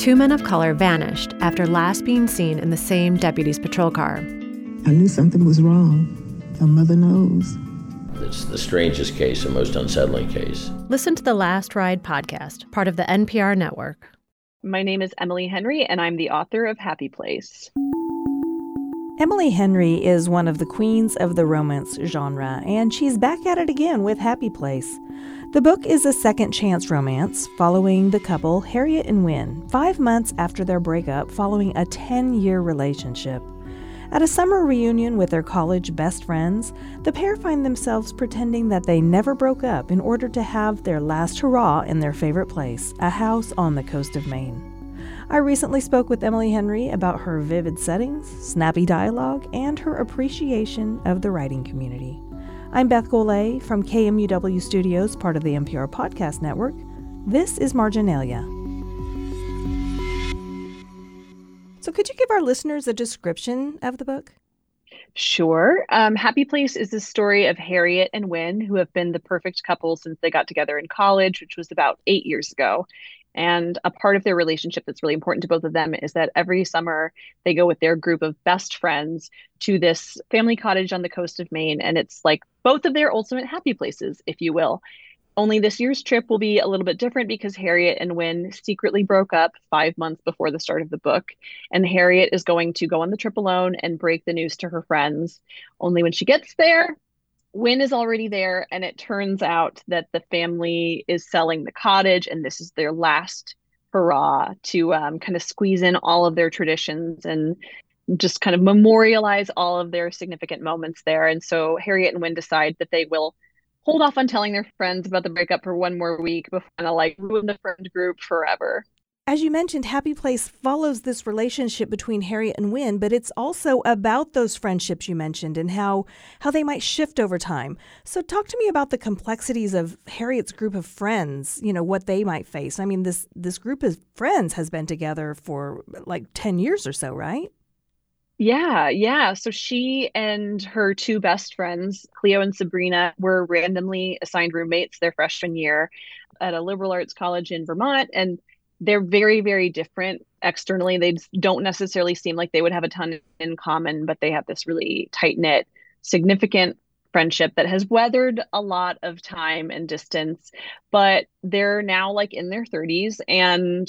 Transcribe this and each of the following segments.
two men of color vanished after last being seen in the same deputy's patrol car. I knew something was wrong. A mother knows. It's the strangest case, the most unsettling case. Listen to the Last Ride podcast, part of the NPR network. My name is Emily Henry, and I'm the author of Happy Place. Emily Henry is one of the queens of the romance genre, and she's back at it again with Happy Place. The book is a second chance romance following the couple Harriet and Wyn, five months after their breakup following a 10 year relationship. At a summer reunion with their college best friends, the pair find themselves pretending that they never broke up in order to have their last hurrah in their favorite place, a house on the coast of Maine. I recently spoke with Emily Henry about her vivid settings, snappy dialogue, and her appreciation of the writing community. I'm Beth Golay from KMUW Studios, part of the NPR Podcast Network. This is Marginalia. So, could you give our listeners a description of the book? Sure. Um, Happy Place is the story of Harriet and Wyn, who have been the perfect couple since they got together in college, which was about eight years ago. And a part of their relationship that's really important to both of them is that every summer they go with their group of best friends to this family cottage on the coast of Maine. And it's like both of their ultimate happy places, if you will. Only this year's trip will be a little bit different because Harriet and Wyn secretly broke up five months before the start of the book. And Harriet is going to go on the trip alone and break the news to her friends. Only when she gets there, Wyn is already there, and it turns out that the family is selling the cottage, and this is their last hurrah to um, kind of squeeze in all of their traditions and just kind of memorialize all of their significant moments there. And so Harriet and Wyn decide that they will hold off on telling their friends about the breakup for one more week before kind of like ruin the friend group forever. As you mentioned, Happy Place follows this relationship between Harriet and Wyn, but it's also about those friendships you mentioned and how how they might shift over time. So talk to me about the complexities of Harriet's group of friends, you know, what they might face. I mean, this this group of friends has been together for like 10 years or so, right? Yeah, yeah. So she and her two best friends, Cleo and Sabrina, were randomly assigned roommates their freshman year at a liberal arts college in Vermont and they're very very different externally. They don't necessarily seem like they would have a ton in common but they have this really tight knit significant friendship that has weathered a lot of time and distance but they're now like in their 30s and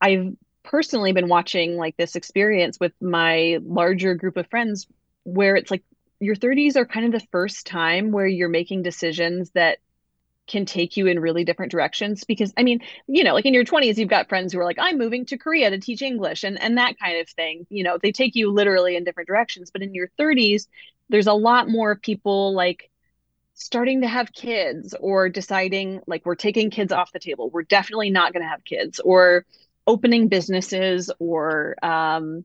i've personally been watching like this experience with my larger group of friends where it's like your 30s are kind of the first time where you're making decisions that can take you in really different directions because i mean you know like in your 20s you've got friends who are like i'm moving to korea to teach english and and that kind of thing you know they take you literally in different directions. But in your 30s there's a lot more people like starting to have kids or deciding like we're taking kids off the table. We're definitely not going to have kids or opening businesses or um,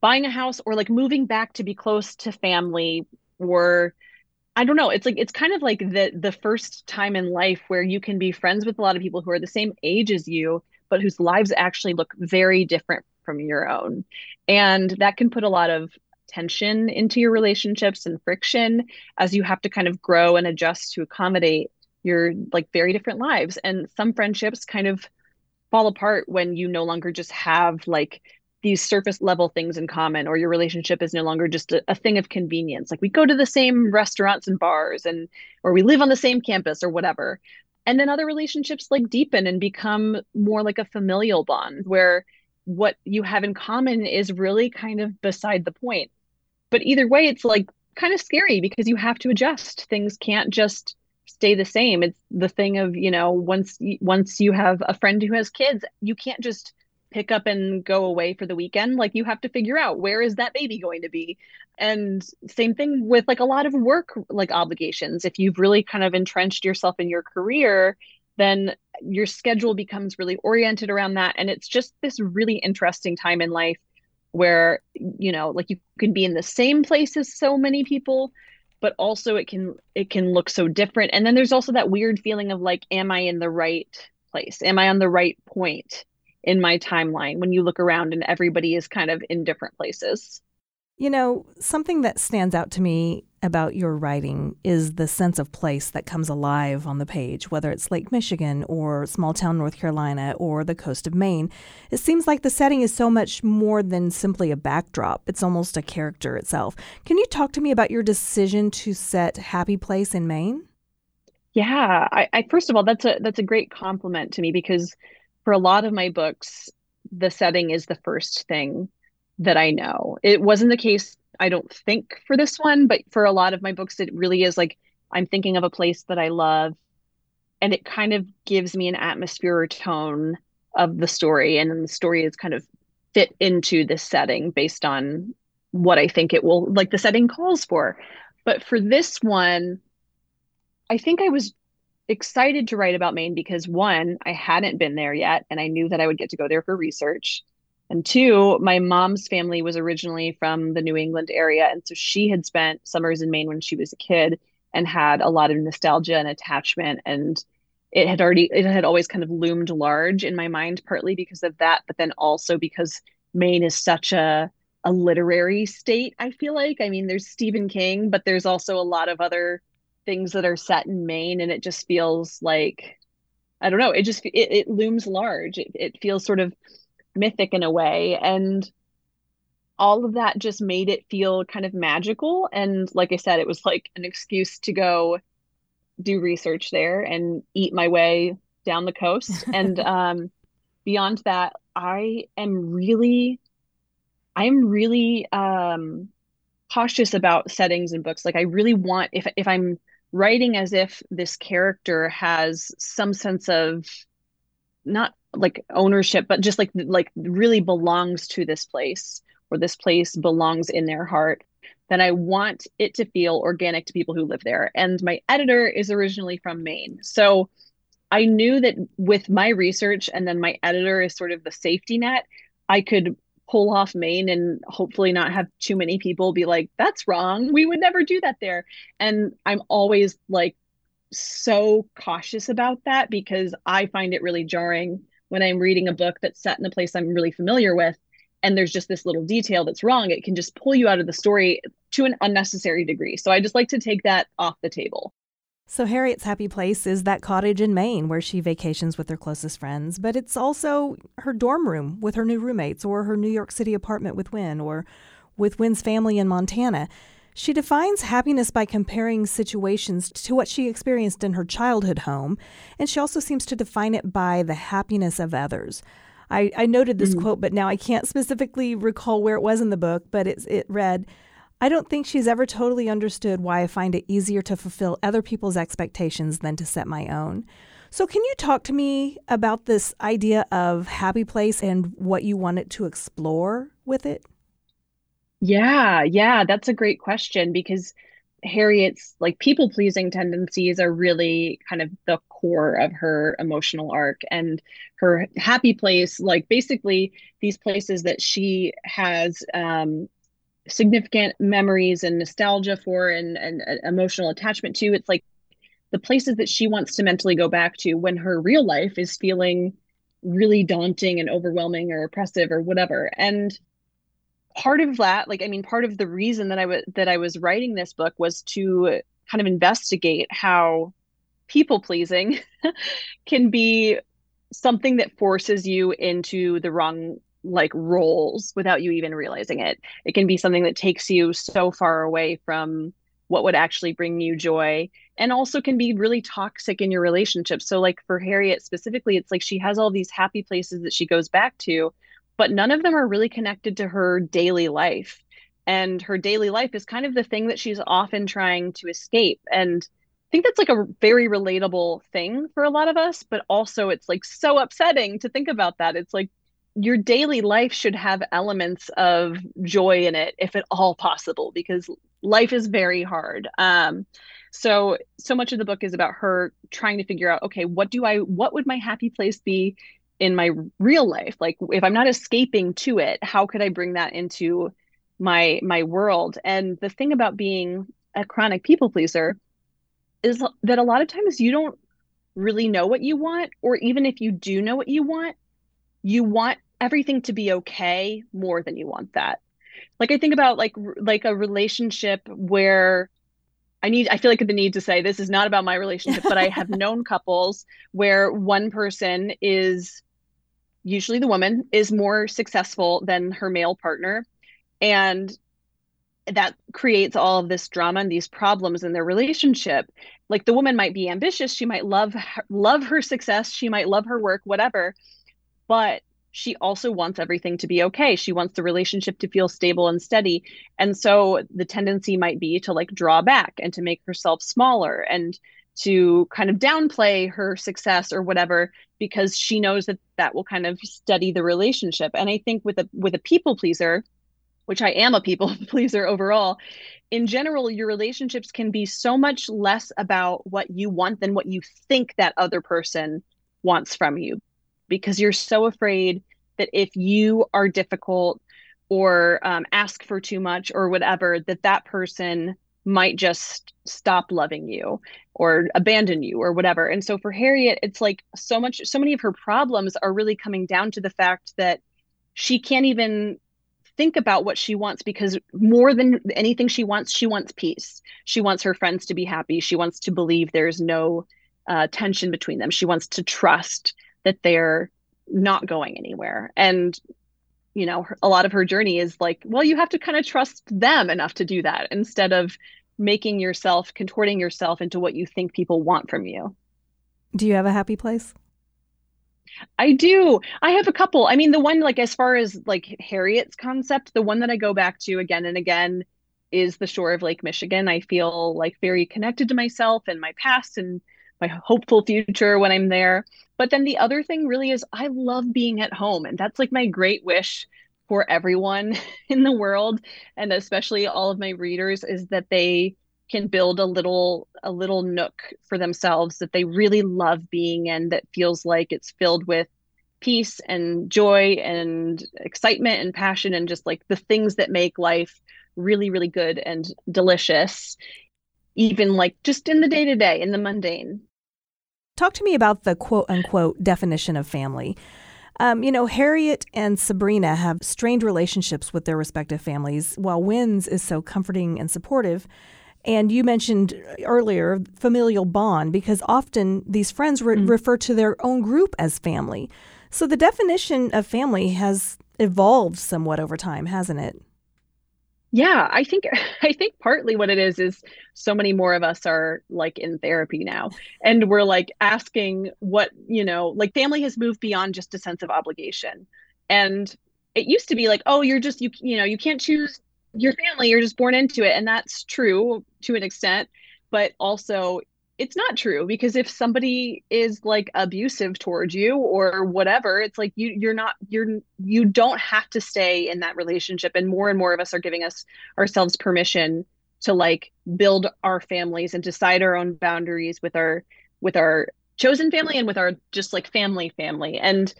buying a house or like moving back to be close to family or I don't know. It's like it's kind of like the the first time in life where you can be friends with a lot of people who are the same age as you, but whose lives actually look very different from your own. And that can put a lot of tension into your relationships and friction as you have to kind of grow and adjust to accommodate your like very different lives. And some friendships kind of fall apart when you no longer just have like these surface level things in common or your relationship is no longer just a, a, thing of convenience. Like we go to the same restaurants and bars and or we live on the same campus or whatever. And then other relationships like deepen and become more like a familial bond where what you have in common is really kind of beside the point. But either way it's like kind of scary because you have to adjust. Things can't just stay the same. It's the thing of you know once once you have a friend who has kids you can't just pick up and go away for the weekend like you have to figure out where is that baby going to be. And same thing with like a lot of work like obligations. If you've really kind of entrenched yourself in your career then your schedule becomes really oriented around that. And it's just this really interesting time in life where you know like you can be in the same place as so many people but also it can it can look so different. And then there's also that weird feeling of like am i in the right place? Am i on the right point in my timeline when you look around and everybody is kind of in different places. You know, something that stands out to me about your writing is the sense of place that comes alive on the page, whether it's Lake Michigan or small town North Carolina or the coast of Maine. It seems like the setting is so much more than simply a backdrop, it's almost a character itself. Can you talk to me about your decision to set Happy Place in Maine? Yeah, I, I first of all, that's a that's a great compliment to me because for a lot of my books, the setting is the first thing that I know. It wasn't the case, I don't think, for this one, but for a lot of my books, it really is like I'm thinking of a place that I love, and it kind of gives me an atmosphere or tone of the story, and then the story is kind of fit into this setting based on what I think it will like the setting calls for. But for this one, I think I was excited to write about Maine because one, I hadn't been there yet, and I knew that I would get to go there for research. And two, my mom's family was originally from the New England area. And so she had spent summers in Maine when she was a kid and had a lot of nostalgia and attachment. And it had already, it had always kind of loomed large in my mind, partly because of that, but then also because Maine is such a, a literary state, I feel like. I mean, there's Stephen King, but there's also a lot of other things that are set in Maine. And it just feels like, I don't know, it just, it, it looms large. It, it feels sort of, mythic in a way and all of that just made it feel kind of magical and like i said it was like an excuse to go do research there and eat my way down the coast and um, beyond that i am really i'm really um, cautious about settings and books like i really want if if i'm writing as if this character has some sense of not like ownership but just like like really belongs to this place or this place belongs in their heart then i want it to feel organic to people who live there. And my editor is originally from maine. So i knew that with my research and then my editor is sort of the safety net i could pull off maine and hopefully not have too many people be like that's wrong we would never do that there and i'm always like so cautious about that because i find it really jarring when I'm reading a book that's set in a place I'm really familiar with and there's just this little detail that's wrong, it can just pull you out of the story to an unnecessary degree. So I just like to take that off the table. So, Harriet's happy place is that cottage in Maine where she vacations with her closest friends, but it's also her dorm room with her new roommates, or her New York City apartment with Wyn, or with Wyn's family in Montana. She defines happiness by comparing situations to what she experienced in her childhood home, and she also seems to define it by the happiness of others. I, I noted this mm-hmm. quote, but now I can't specifically recall where it was in the book, but it, it read, I don't think she's ever totally understood why I find it easier to fulfill other people's expectations than to set my own. So, can you talk to me about this idea of happy place and what you wanted to explore with it? Yeah, yeah, that's a great question because Harriet's like people pleasing tendencies are really kind of the core of her emotional arc and her happy place, like basically these places that she has um, significant memories and nostalgia for and, and uh, emotional attachment to. It's like the places that she wants to mentally go back to when her real life is feeling really daunting and overwhelming or oppressive or whatever. And part of that like i mean part of the reason that i was that i was writing this book was to kind of investigate how people pleasing can be something that forces you into the wrong like roles without you even realizing it it can be something that takes you so far away from what would actually bring you joy and also can be really toxic in your relationship so like for harriet specifically it's like she has all these happy places that she goes back to but none of them are really connected to her daily life. And her daily life is kind of the thing that she's often trying to escape. And I think that's like a very relatable thing for a lot of us, but also it's like so upsetting to think about that. It's like your daily life should have elements of joy in it, if at all possible, because life is very hard. Um, so so much of the book is about her trying to figure out okay what do i what would my happy place be in my real life like if i'm not escaping to it how could i bring that into my my world and the thing about being a chronic people pleaser is that a lot of times you don't really know what you want or even if you do know what you want you want everything to be okay more than you want that. Like i think about like like a relationship where I need I feel like the need to say this is not about my relationship, but I have known couples where one person is usually the woman is more successful than her male partner. And that creates all of this drama and these problems in their relationship. Like the woman might be ambitious she might love her, love her success she might love her work whatever. But she also wants everything to be okay. She wants the relationship to feel stable and steady. And so the tendency might be to like draw back and to make herself smaller and to kind of downplay her success or whatever because she knows that that will kind of steady the relationship. And i think with a with a people pleaser which i am a people pleaser overall in general your relationships can be so much less about what you want than what you think that other person wants from you because you're so afraid that if you are difficult or um, ask for too much or whatever that that person might just stop loving you or abandon you or whatever. And so for Harriet, it's like so much, so many of her problems are really coming down to the fact that she can't even think about what she wants because more than anything she wants, she wants peace. She wants her friends to be happy. She wants to believe there's no uh, tension between them. She wants to trust that they're not going anywhere. And you know a lot of her journey is like well you have to kind of trust them enough to do that instead of making yourself contorting yourself into what you think people want from you do you have a happy place I do. I have a couple. I mean, the one like as far as like Harriet's concept, the one that I go back to again and again is the shore of Lake Michigan. I feel like very connected to myself and my past and my hopeful future when I'm there. But then the other thing really is I love being at home. And that's like my great wish for everyone in the world and especially all of my readers is that they can build a little a little nook for themselves that they really love being in that feels like it's filled with peace and joy and excitement and passion and just like the things that make life really really good and delicious even like just in the day to day in the mundane Talk to me about the quote unquote definition of family. Um, you know, Harriet and Sabrina have strained relationships with their respective families, while Wyn's is so comforting and supportive. And you mentioned earlier familial bond because often these friends re- mm. refer to their own group as family. So the definition of family has evolved somewhat over time, hasn't it? Yeah, I think I think partly what it is is so many more of us are like in therapy now and we're like asking what, you know, like family has moved beyond just a sense of obligation. And it used to be like, oh, you're just you you know, you can't choose your family, you're just born into it and that's true to an extent, but also it's not true because if somebody is like abusive towards you or whatever it's like you you're not you're you don't have to stay in that relationship and more and more of us are giving us ourselves permission to like build our families and decide our own boundaries with our with our chosen family and with our just like family family. And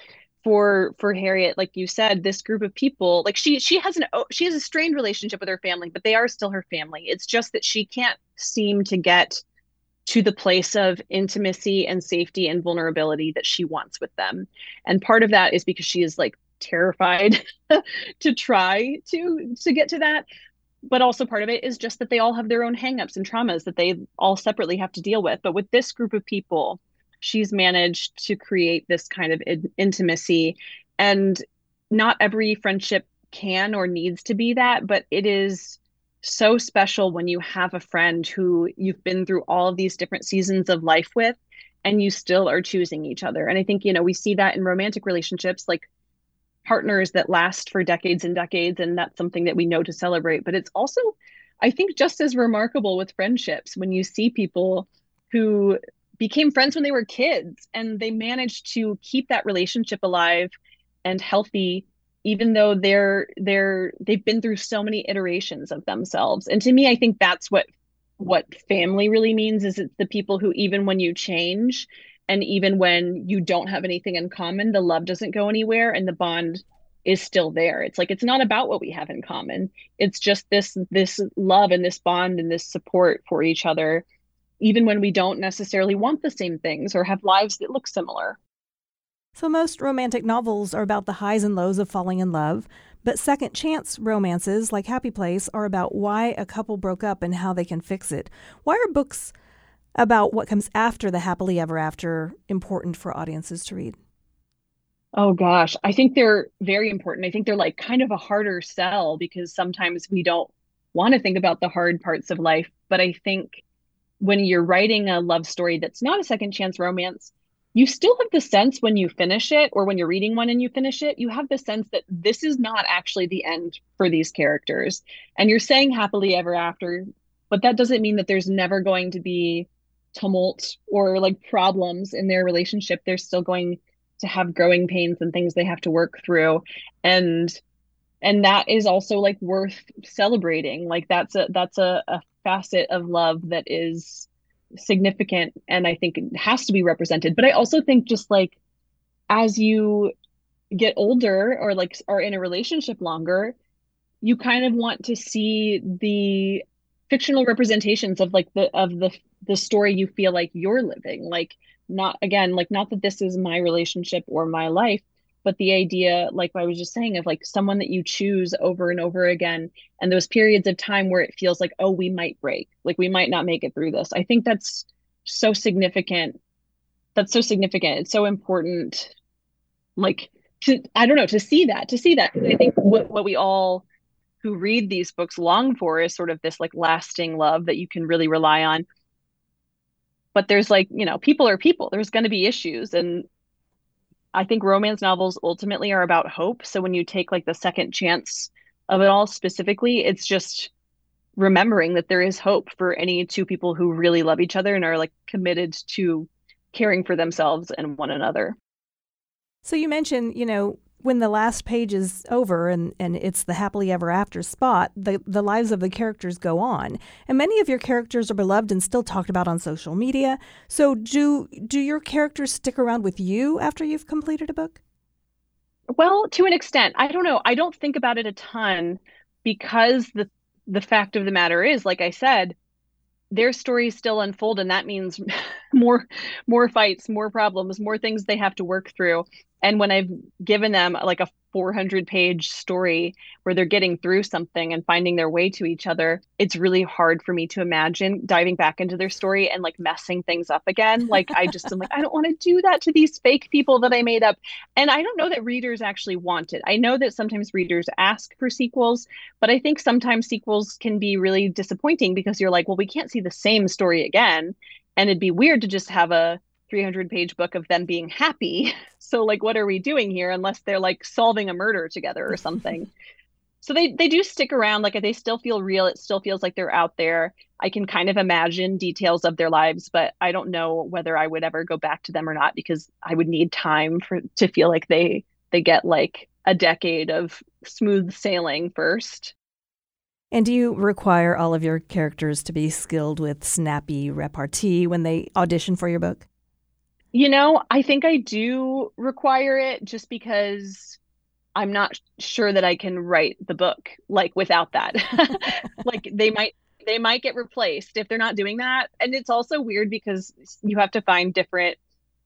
for for Harriet like you said this group of people like she she has an oh, she has a strained relationship with her family but they are still her family. It's just that she can't seem to get to the place of intimacy and safety and vulnerability that she wants with them. And part of that is because she is like terrified to try to to get to that. But also part of it is just that they all have their own hangups and traumas that they all separately have to deal with. But with this group of people, she's managed to create this kind of in- intimacy. And not every friendship can or needs to be that, but it is so special when you have a friend who you've been through all of these different seasons of life with and you still are choosing each other. And I think, you know, we see that in romantic relationships, like partners that last for decades and decades. And that's something that we know to celebrate. But it's also, I think, just as remarkable with friendships when you see people who became friends when they were kids and they managed to keep that relationship alive and healthy even though they're they're they've been through so many iterations of themselves. And to me i think that's what what family really means is it's the people who even when you change and even when you don't have anything in common the love doesn't go anywhere and the bond is still there. It's like it's not about what we have in common. It's just this this love and this bond and this support for each other even when we don't necessarily want the same things or have lives that look similar So, most romantic novels are about the highs and lows of falling in love, but second chance romances like Happy Place are about why a couple broke up and how they can fix it. Why are books about what comes after the happily ever after important for audiences to read? Oh gosh, I think they're very important. I think they're like kind of a harder sell because sometimes we don't want to think about the hard parts of life. But I think when you're writing a love story that's not a second chance romance, you still have the sense when you finish it or when you're reading one and you finish it, you have the sense that this is not actually the end for these characters. And you're saying happily ever after, but that doesn't mean that there's never going to be tumult or like problems in their relationship. They're still going to have growing pains and things they have to work through. And and that is also like worth celebrating. Like that's a that's a, a facet of love that is significant and I think it has to be represented. But I also think just like as you get older or like are in a relationship longer, you kind of want to see the fictional representations of like the of the the story you feel like you're living like not again like not that this is my relationship or my life but the idea like what i was just saying of like someone that you choose over and over again and those periods of time where it feels like oh we might break like we might not make it through this. I think that's so significant. That's so significant. It's so important like to i don't know to see that to see that. I think what, what we all who read these books long for is sort of this like lasting love that you can really rely on. But there's like you know people are people. There's going to be issues and i think romance novels ultimately are about hope. So when you take like the second chance of it all specifically it's just remembering that there is hope for any two people who really love each other and are like committed to caring for themselves and one another. So you mentioned you know when the last page is over and, and it's the happily ever after spot, the, the lives of the characters go on. And many of your characters are beloved and still talked about on social media. So do do your characters stick around with you after you've completed a book? Well, to an extent. I don't know. I don't think about it a ton because the the fact of the matter is, like I said, their stories still unfold and that means more more fights more problems more things they have to work through. And when i've given them like a 400 page story where they're getting through something and finding their way to each other it's really hard for me to imagine diving back into their story and like messing things up again. Like i just am like i don't want to do that to these fake people that i made up. And i don't know that readers actually want it. I know that sometimes readers ask for sequels but i think sometimes sequels can be really disappointing because you're like well we can't see the same story again. And it'd be weird to just have a 300 page book of them being happy. So like what are we doing here unless they're like solving a murder together or something. so they they do stick around like they still feel real. It still feels like they're out there. I can kind of imagine details of their lives, but I don't know whether I would ever go back to them or not because I would need time for to feel like they they get like a decade of smooth sailing first. And do you require all of your characters to be skilled with snappy repartee when they audition for your book? You know, I think I do require it just because I'm not sure that I can write the book like without that. like they might they might get replaced if they're not doing that. And it's also weird because you have to find different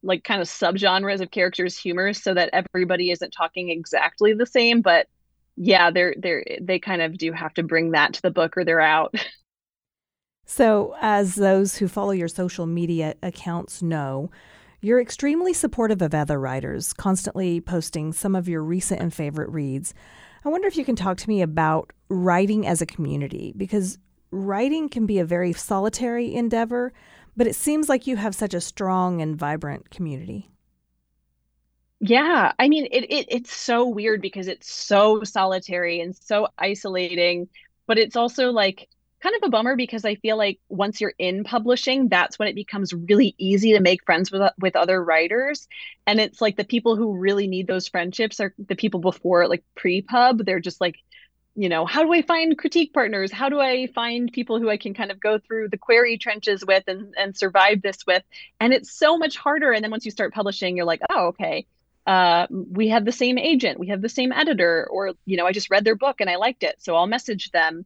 like kind of subgenres of characters humor so that everybody isn't talking exactly the same, but yeah, they're they're they kind of do have to bring that to the book or they're out. So, as those who follow your social media accounts know, you're extremely supportive of other writers, constantly posting some of your recent and favorite reads. I wonder if you can talk to me about writing as a community, because writing can be a very solitary endeavor, but it seems like you have such a strong and vibrant community. Yeah, I mean, it, it it's so weird because it's so solitary and so isolating, but it's also like kind of a bummer because I feel like once you're in publishing, that's when it becomes really easy to make friends with with other writers. And it's like the people who really need those friendships are the people before like pre-pub. They're just like, you know, how do I find critique partners? How do I find people who I can kind of go through the query trenches with and and survive this with? And it's so much harder. And then once you start publishing, you're like, oh, okay. Uh, we have the same agent, we have the same editor, or you know, I just read their book and I liked it, so I'll message them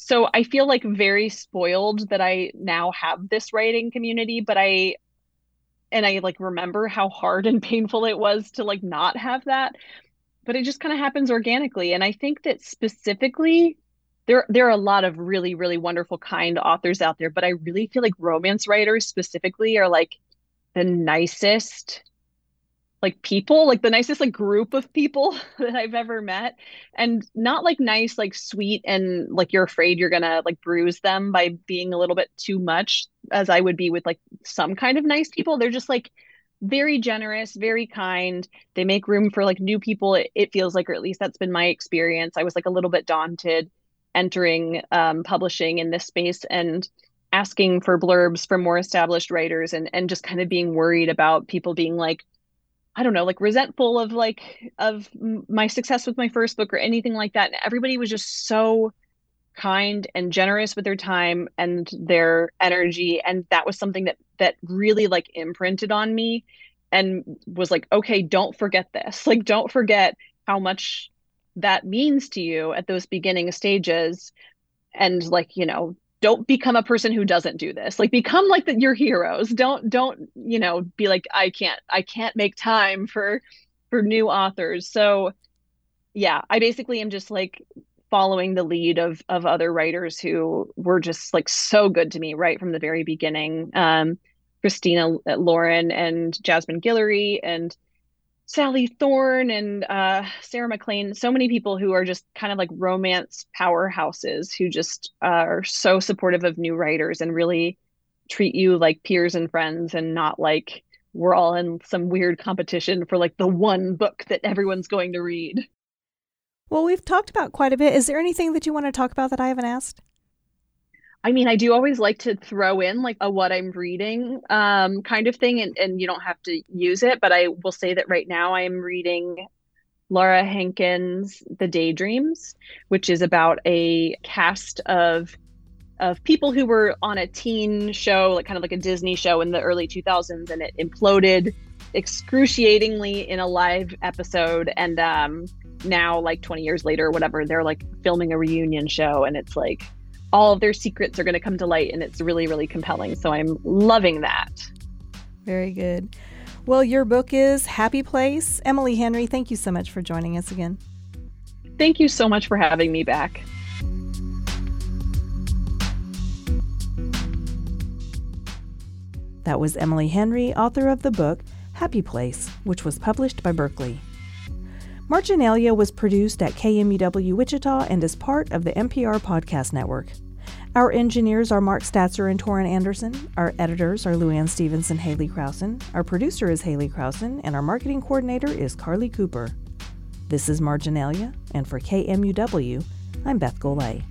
so I feel like very spoiled that I now have this writing community, but I and I like remember how hard and painful it was to like not have that. But it just kind of happens organically. And I think that specifically there there are a lot of really, really wonderful, kind authors out there, but I really feel like romance writers specifically are like the nicest like people like the nicest like group of people that i've ever met and not like nice like sweet and like you're afraid you're gonna like bruise them by being a little bit too much as i would be with like some kind of nice people. They're just like very generous very kind. They make room for like new people it, it feels like or at least that's been my experience. I was like a little bit daunted entering um, publishing in this space and asking for blurbs from more established writers and and just kind of being worried about people being like I don't know, like resentful of like of my success with my first book or anything like that. And everybody was just so kind and generous with their time and their energy and that was something that that really like imprinted on me and was like okay don't forget this like don't forget how much that means to you at those beginning stages and like you know don't become a person who doesn't do this. Like become like the, your heroes. Don't don't you know be like i can't i can't make time for for new authors. So yeah i basically am just like following the lead of of other writers who were just like so good to me right from the very beginning. Um christina lauren and jasmine guillory and Sally Thorne and uh, Sarah MacLean, so many people who are just kind of like romance powerhouses who just uh, are so supportive of new writers and really treat you like peers and friends and not like we're all in some weird competition for like the one book that everyone's going to read. Well, we've talked about quite a bit. Is there anything that you want to talk about that I haven't asked? I mean, I do always like to throw in like a what I'm reading um, kind of thing, and, and you don't have to use it, but I will say that right now I am reading Laura Hankin's The Daydreams, which is about a cast of of people who were on a teen show, like kind of like a Disney show in the early 2000s, and it imploded excruciatingly in a live episode. And um, now, like 20 years later, whatever, they're like filming a reunion show, and it's like all of their secrets are going to come to light and it's really really compelling. So i'm loving that. Very good. Well your book is happy place. Emily henry thank you so much for joining us again. Thank you so much for having me back. That was emily henry author of the book happy place which was published by berkley Marginalia was produced at KMUW Wichita and is part of the NPR Podcast Network. Our engineers are Mark Statzer and Torin Anderson. Our editors are Luann Stevens and Haley Krausen. Our producer is Haley Krausen, and our marketing coordinator is Carly Cooper. This is Marginalia, and for KMUW, I'm Beth Golay.